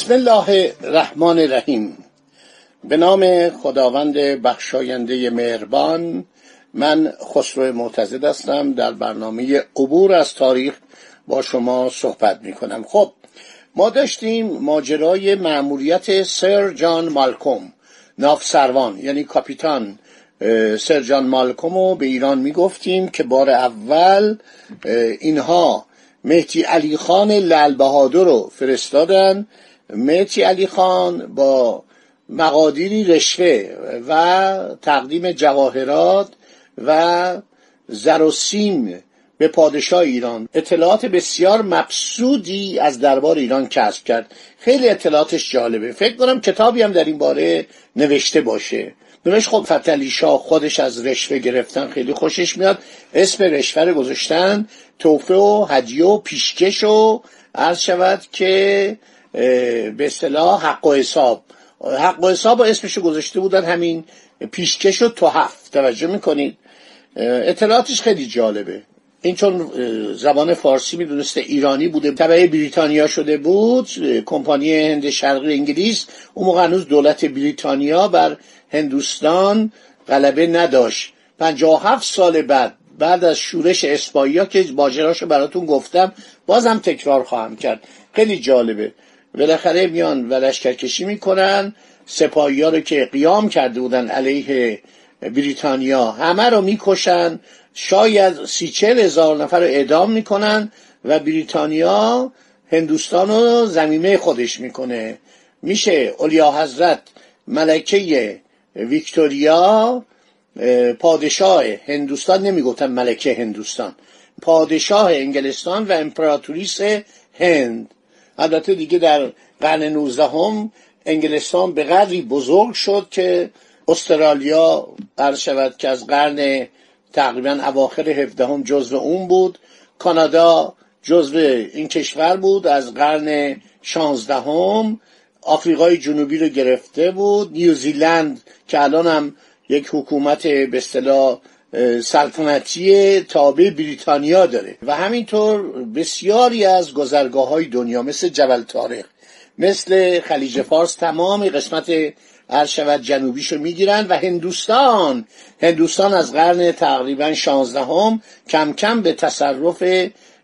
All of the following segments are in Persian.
بسم الله الرحمن الرحیم. به نام خداوند بخشاینده مهربان من خسرو معتزد هستم در برنامه عبور از تاریخ با شما صحبت می کنم خب ما داشتیم ماجرای مأموریت سر جان مالکوم نافسروان یعنی کاپیتان سر جان مالکوم رو به ایران می گفتیم که بار اول اینها مهدی علی خان لل بهادر رو فرستادن مهدی علی خان با مقادیری رشوه و تقدیم جواهرات و زر و سیم به پادشاه ایران. اطلاعات بسیار مبسودی از دربار ایران کسب کرد. خیلی اطلاعاتش جالبه. فکر کنم کتابی هم در این باره نوشته باشه. نوشت خب فتلی شاه خودش از رشوه گرفتن خیلی خوشش میاد. اسم رشوه رو گذاشتن توفه و هدیه و پیشکش و عرض شود که به اصطلاح حق و حساب. حق و حساب و اسمشو گذاشته بودن همین پیشکش و توحف توجه می‌کنید؟ اطلاعاتش خیلی جالبه. این چون زبان فارسی می‌دونسته ایرانی بوده. تبعه بریتانیا شده بود. کمپانی هند شرقی انگلیس. اون موقع هنوز دولت بریتانیا بر هندوستان غلبه نداشت. هفت سال بعد بعد از شورش اسپایا که باجراشو براتون گفتم بازم تکرار خواهم کرد. خیلی جالبه. بالاخره میان و لشکرکشی می‌کنن. سپاهی رو که قیام کرده بودن علیه بریتانیا همه رو می‌کشن. شاید سی چل هزار نفر رو اعدام می‌کنن و بریتانیا هندوستان رو زمینه خودش می‌کنه. میشه اولیا حضرت ملکه ویکتوریا پادشاه هندوستان نمی‌گفتن ملکه هندوستان پادشاه انگلستان و امپراتوریس هند. البته دیگه در قرن نوزدهم انگلستان به قدری بزرگ شد که استرالیا عرض شود که از قرن تقریبا اواخر هفدهم جزو اون بود. کانادا جزو این کشور بود. از قرن شانزدهم آفریقای جنوبی رو گرفته بود. نیوزیلند که الان هم یک حکومت به اصطلاح سلطنتی تابع بریتانیا داره. و همینطور بسیاری از گذرگاه های دنیا مثل جبل تاریخ مثل خلیج فارس تمام قسمت شود جنوبیشو می‌گیرن و هندوستان هندوستان از قرن تقریبا شانزدهم کم کم به تصرف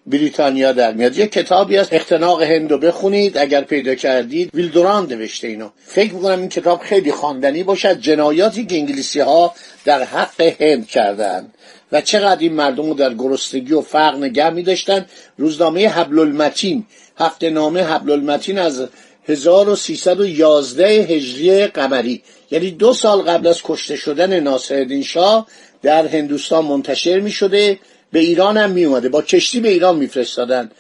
بریتانیا در میاد. یه کتابی از اختناق هندو بخونید. اگر پیدا کردید ویلدوران نوشته اینو. فکر می‌کنم این کتاب خیلی خواندنی باشد. جنایاتی که انگلیسی ها در حق هند کردند و چقدر این مردم رو در گرسنگی و فقر نگه می داشتن روزنامه حبل المتین هفته نامه حبل المتین از 1311 هجری قمری. یعنی دو سال قبل از کشته شدن ناصرالدین شاه در هندوستان منتشر می شده به ایران هم می اومده با کشتی به ایران میفرستادن.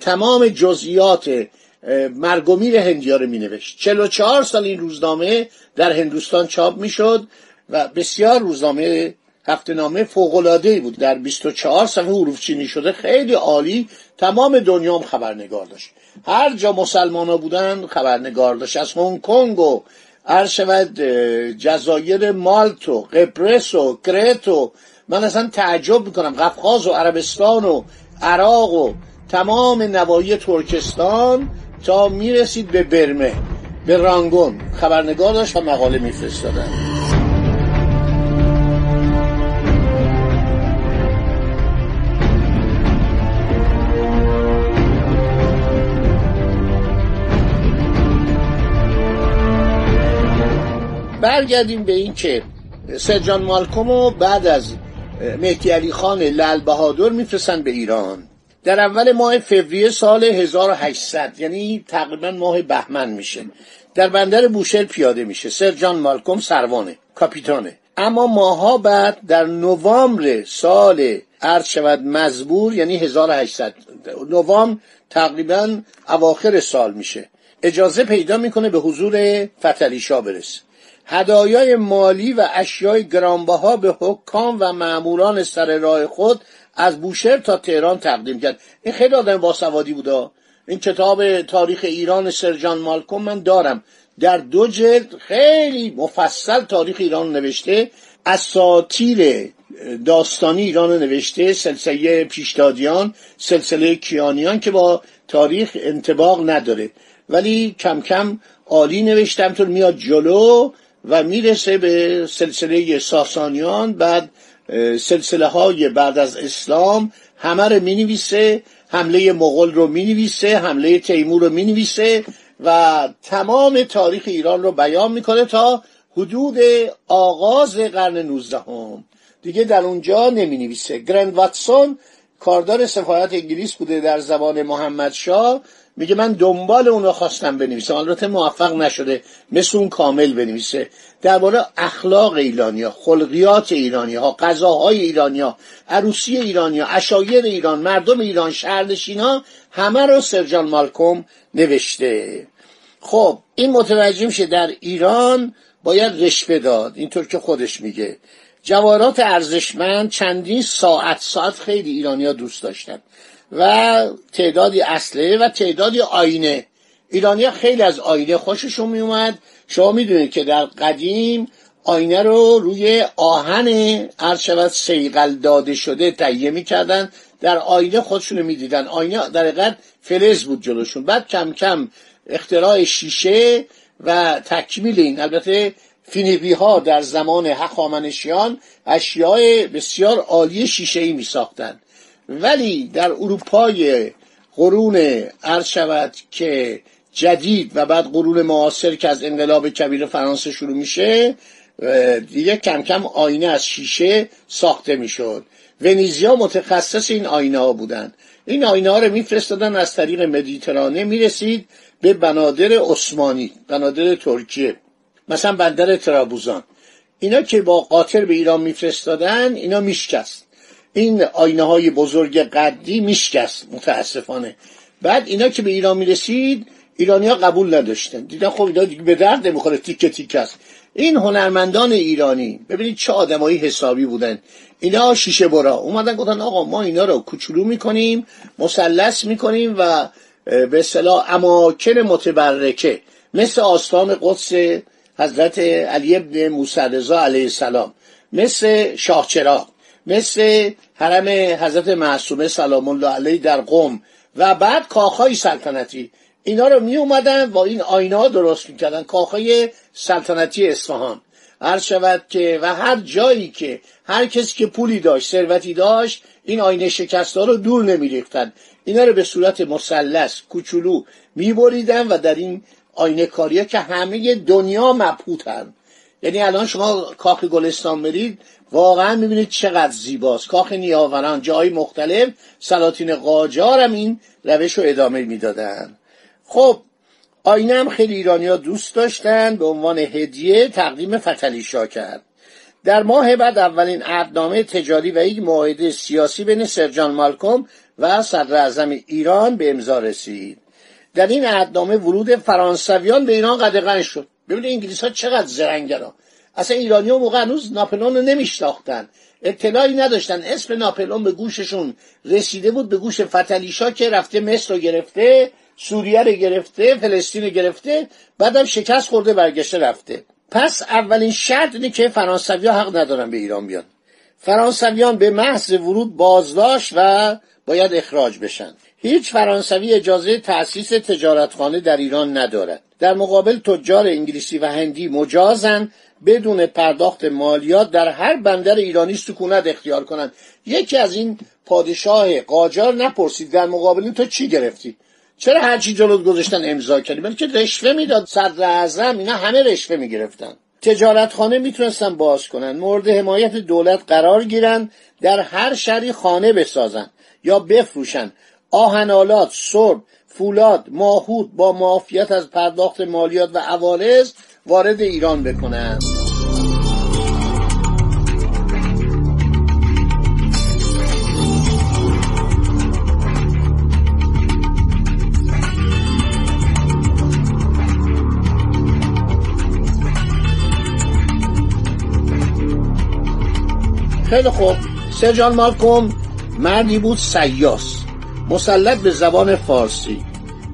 تمام جزئیات مرگ و میر هندیا رو می نوشت 44 سال این روزنامه در هندوستان چاپ می شد و بسیار روزنامه هفته نامه فوقلاده بود. در 24 صفحه حروف چینی شده خیلی عالی. تمام دنیا هم خبرنگار داشت. هر جا مسلمان ها بودن خبرنگار داشت. از هنگ کنگ و شود جزایر مالت و قبرس و کرت و من اصلا تعجب می‌کنم. قفقاز و عربستان و عراق و تمام نواحی ترکستان تا می‌رسید به برمه به رانگون. خبرنگار داشت و مقاله میفرستادن. برگردیم به این که سرجان مالکومو بعد از مهدی علی خان لل بهادر میفرستن به ایران. در اول ماه فوریه سال 1800 یعنی تقریبا ماه بهمن میشه. در بندر بوشهر پیاده میشه. سرجان مالکوم سروانه کاپیتانه. اما ماها بعد در نوامبر سال عرض شود مزبور یعنی 1800 نوامبر تقریبا اواخر سال میشه. اجازه پیدا می‌کنه به حضور فتلیشا برسه. هدایای مالی و اشیای گرانبها به حکام و معموران سر راه خود از بوشهر تا تهران تقدیم کرد. این خیلی آدم باسوادی بوده این کتاب تاریخ ایران سرجان مالکوم من دارم. در دو جلد خیلی مفصل تاریخ ایران نوشته. اساتیر داستانی ایران نوشته. سلسله پیشدادیان سلسله کیانیان که با تاریخ انتباق نداره. ولی کم کم عالی نوشتم. طور میاد جلو. و می‌رسه به سلسله ساسانیان بعد سلسله های بعد از اسلام همه رو می نویسه حمله مغول رو می نویسه حمله تیمور رو می نویسه و تمام تاریخ ایران رو بیان می‌کنه تا حدود آغاز قرن نوزدهم. دیگه در اونجا نمی نویسه گرند واتسون کاردار سفارت انگلیس بوده در زبان محمد شاه میگه من دنبال اون رو خواستم بنویسم. البته موفق نشده مثل اون کامل بنویسه. درباره اخلاق ایرانیا خلقیات ایرانیا غذاهای ایرانیا عروسی ایرانیا اشایر ایران مردم ایران شهردشینا همه رو سرجان مالکوم نوشته. خب این متوجه میشه در ایران باید رشوه داد. اینطور که خودش میگه. جواهرات ارزشمند چندین ساعت ساعت خیلی ایرانیا دوست داشتن. و تعدادی اصله و تعدادی آینه. ایرانیا خیلی از آینه خوششون میومد شما می‌دونید که در قدیم آینه رو روی آهن عرض شود سیقل داده شده تهیه می‌کردن. در آینه خودشون می‌دیدن. آینه در حقیقت فلز بود جلوشون. بعد کم کم اختراع شیشه و تکمیل این. البته فینیبی ها در زمان هخامنشیان اشیاء بسیار عالی شیشه ای می ساختن. ولی در اروپای قرون عرض شود که جدید و بعد قرون معاصر که از انقلاب کبیر فرانسه شروع میشه دیگه کم کم آینه از شیشه ساخته می‌شد. ونیزیا متخصص این آینه ها بودن این آینه ها رو میفرستادن از طریق مدیترانه می‌رسید به بنادر عثمانی بنادر ترکیه. مثلا بندر ترابوزان. اینا که با قاطر به ایران میفرستادن اینا میشکست. این آینه های بزرگ قدی میشکست متاسفانه. بعد اینا که به ایران می‌رسید ایرانیا قبول نداشتن. دیدن خب اینا به درد نمی‌خوره تیکه تیکه است. این هنرمندان ایرانی ببینید چه آدمایی حسابی بودن. اینا شیشه برا. اومدن گفتن آقا ما اینا رو کوچولو می‌کنیم مثلث می‌کنیم و به اصطلاح اماکن متبرکه. مثل آستان قدس حضرت علی ابن موسی رضا علیه السلام مثل شاهچراغ مثل حرم حضرت معصومه سلام الله علیه در قم و بعد کاخهای سلطنتی. اینا رو می اومدن با این آینه ها درست می‌کردن کاخهای سلطنتی اصفهان. عرض شود که و هر جایی که هر کسی که پولی داشت ثروتی داشت این آینه شکسته رو دور نمیریختن. اینا رو به صورت مثلث کوچولو میبریدن و در این آینه کاریه که همه دنیا مبهوتن. یعنی الان شما کاخ گلستان برید واقعا می‌بینید چقدر زیباست. کاخ نیاوران جای مختلف سلاطین قاجار هم این روش رو ادامه می‌دادن. خب آینه هم خیلی ایرانیا دوست داشتن به عنوان هدیه تقدیم فتلی کرد. در ماه بعد اولین عهدنامه تجاری و یک معاهده سیاسی بین سرجان مالکوم و صدر اعظم ایران به امضا رسید. در این عهدنامه ورود فرانسویان به ایران قدغن شد. ببینید انگلیس ها چقدر زرنگران اصلا ایرانی ها موقع هنوز ناپلون رو نمیشناختن. اطلاعی نداشتن. اسم ناپلون به گوششون رسیده بود به گوش فتلیشا که رفته مصر رو گرفته سوریه رو گرفته فلسطین رو گرفته بعدم شکست خورده برگشته رفته. پس اولین شرط اینه که فرانسوی حق ندارن به ایران بیان. فرانسویان به محض ورود بازداشت و باید اخراج بشن. هیچ فرانسوی اجازه تأسیس تجارتخانه در ایران ندارد. در مقابل تجار انگلیسی و هندی مجازن بدون پرداخت مالیات در هر بندر ایرانی سکونت اختیار کنند. یکی از این پادشاه قاجار نپرسید در مقابل تو چی گرفتی؟ چرا هرچی جلوت گذاشتن امضا کردی؟ بلکه رشوه می‌داد. صدر اعظم اینا همه رشوه می‌گرفتن. تجارتخانه می‌تونستن باز کنن مورد حمایت دولت قرار گیرن در هر شهری خانه بسازن یا بفروشن. آهنالات سرب فولاد ماهود با معافیت از پرداخت مالیات و عوارض وارد ایران بکنند خیلی خوب. سرجان مالکوم مردی بود سیاس. مسلط به زبان فارسی.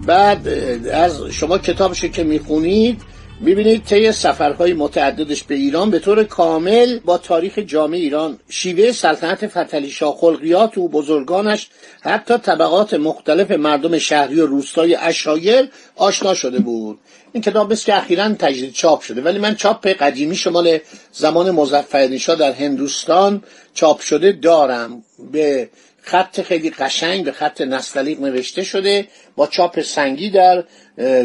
بعد از شما کتابش که می‌خونید ببینید طی سفرهای متعددش به ایران به طور کامل با تاریخ جامعه ایران شیوه سلطنت فتلی شاه خلقیات و بزرگانش حتی طبقات مختلف مردم شهری و روستای اشایر آشنا شده بود. این کتاب است که اخیرا تجدید چاپ شده ولی من چاپ قدیمی شمال زمان مظفرنشاه در هندوستان چاپ شده دارم. به خط خیلی قشنگ به خط نستلیق نوشته شده با چاپ سنگی در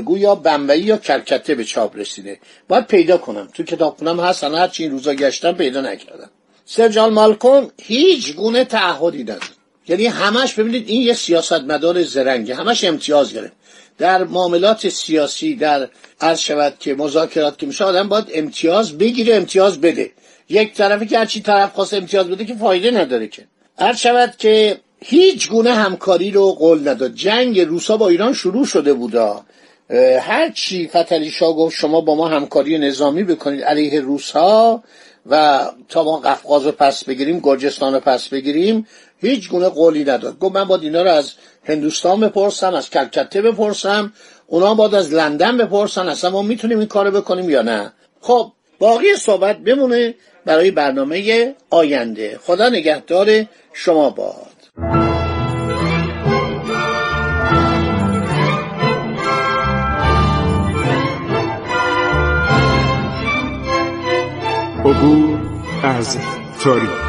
گویا بمبئی یا کلکته به چاپ رسیده. باید پیدا کنم. تو کتاب کنم هست هر هرچی این روزا گشتم پیدا نکردم. سرجان مالکون هیچ گونه تعهدی نداره. یعنی همش ببینید این یه سیاستمدار زرنگه. همش امتیاز گرفت. در معاملات سیاسی در عرض شود که مذاکرات که میشه آدم باید امتیاز بگیره امتیاز بده. یک طرفی که هرچی طرف خواست امتیاز بده که فایده نداره که. هر شود که هیچ گونه همکاری رو قول نداد. جنگ روسا با ایران شروع شده بودا. هر چی فتلی گفت شما با ما همکاری نظامی بکنید علیه روسا و تا ما قفقاز رو پس بگیریم گرجستان رو پس بگیریم هیچ گونه قولی نداد. گفت من باید اینا رو از هندوستان بپرسم از کلکته بپرسم اونا باید از لندن بپرسن اصلا ما می‌تونیم این کارو بکنیم یا نه؟ خب باقی صحبت بمونه برای برنامه آینده. خدا نگهدار شما باد. عبور از تاریخ.